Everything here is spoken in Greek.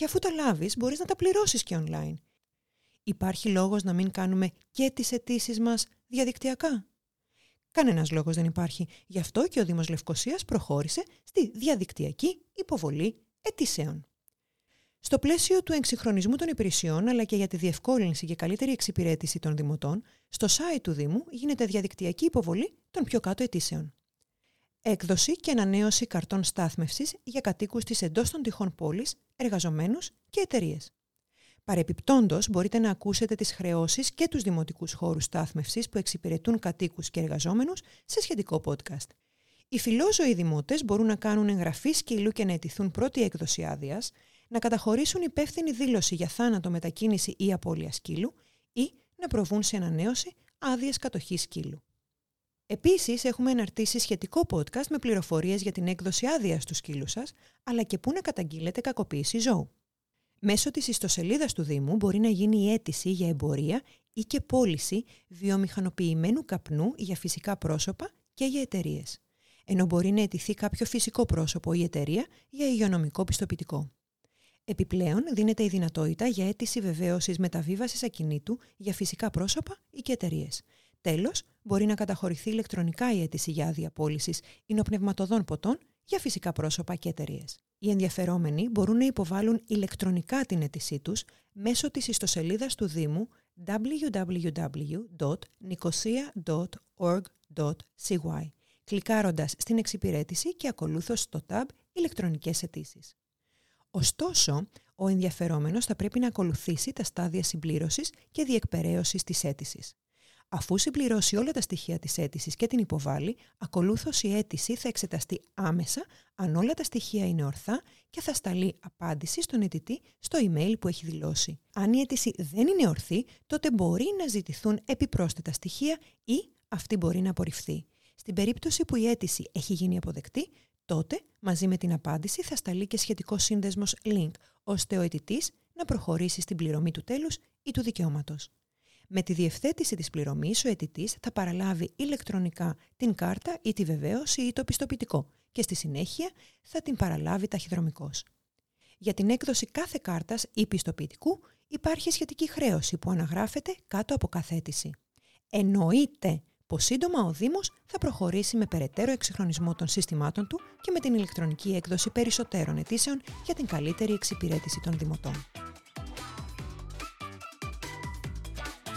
και αφού τα λάβεις μπορείς να τα πληρώσεις και online. Υπάρχει λόγος να μην κάνουμε και τις αιτήσεις μας διαδικτυακά; Κανένας λόγος δεν υπάρχει. Γι' αυτό και ο Δήμος Λευκοσίας προχώρησε στη διαδικτυακή υποβολή αιτήσεων. Στο πλαίσιο του εξυγχρονισμού των υπηρεσιών αλλά και για τη διευκόλυνση και καλύτερη εξυπηρέτηση των δημοτών, στο site του Δήμου γίνεται διαδικτυακή υποβολή των πιο κάτω αιτήσεων. Έκδοση και ανανέωση καρτών στάθμευσης για κατοίκους της εντός των τυχών πόλης, εργαζομένους και εταιρείες. Παρεπιπτόντως, μπορείτε να ακούσετε τις χρεώσεις και τους δημοτικούς χώρους στάθμευσης που εξυπηρετούν κατοίκους και εργαζόμενους σε σχετικό podcast. Οι φιλόζωοι δημότες μπορούν να κάνουν εγγραφή σκύλου και να αιτηθούν πρώτη έκδοση άδειας, να καταχωρήσουν υπεύθυνη δήλωση για θάνατο, μετακίνηση ή απώλεια σκύλου ή να προβούν σε ανανέωση άδειας κατοχής σκύλου. Επίσης, έχουμε εναρτήσει σχετικό podcast με πληροφορίες για την έκδοση άδεια του σκύλους σας, αλλά και πού να καταγγείλετε κακοποίηση ζώου. Μέσω της ιστοσελίδας του Δήμου μπορεί να γίνει η αίτηση για εμπορία ή και πώληση βιομηχανοποιημένου καπνού για φυσικά πρόσωπα και για εταιρείες. Ενώ μπορεί να αιτηθεί κάποιο φυσικό πρόσωπο ή εταιρεία για υγειονομικό πιστοποιητικό. Επιπλέον, δίνεται η δυνατότητα για αίτηση βεβαίωσης μεταβίβασης ακινήτου για φυσικά πρόσωπα ή και εταιρείες. Τέλος, μπορεί να καταχωρηθεί ηλεκτρονικά η αίτηση για άδεια πώλησης υνοπνευματοδών ποτών για φυσικά πρόσωπα και εταιρείες. Οι ενδιαφερόμενοι μπορούν να υποβάλουν ηλεκτρονικά την αίτησή τους μέσω της ιστοσελίδας του Δήμου www.nicosia.org.cy κλικάροντας στην εξυπηρέτηση και ακολούθως στο tab ηλεκτρονικές αιτήσεις. Ωστόσο, ο ενδιαφερόμενος θα πρέπει να ακολουθήσει τα στάδια συμπλήρωσης και διεκπαιρέωσης της αίτησης. Αφού συμπληρώσει όλα τα στοιχεία της αίτησης και την υποβάλει, ακολούθως η αίτηση θα εξεταστεί άμεσα αν όλα τα στοιχεία είναι ορθά και θα σταλεί απάντηση στον αιτητή στο email που έχει δηλώσει. Αν η αίτηση δεν είναι ορθή, τότε μπορεί να ζητηθούν επιπρόσθετα στοιχεία ή αυτή μπορεί να απορριφθεί. Στην περίπτωση που η αίτηση έχει γίνει αποδεκτή, τότε μαζί με την απάντηση θα σταλεί και σχετικό σύνδεσμος link, ώστε ο αιτητής να προχωρήσει στην πληρωμή του τέλους ή του δικαιώματος. Με τη διευθέτηση της πληρωμής, ο αιτητής θα παραλάβει ηλεκτρονικά την κάρτα ή τη βεβαίωση ή το πιστοποιητικό και στη συνέχεια θα την παραλάβει ταχυδρομικώς. Για την έκδοση κάθε κάρτας ή πιστοποιητικού υπάρχει σχετική χρέωση που αναγράφεται κάτω από κάθε αίτηση. Εννοείται πως σύντομα ο Δήμος θα προχωρήσει με περαιτέρω εξυγχρονισμό των συστημάτων του και με την ηλεκτρονική έκδοση περισσότερων αιτήσεων για την καλύτερη εξυπηρέτηση των δημοτών.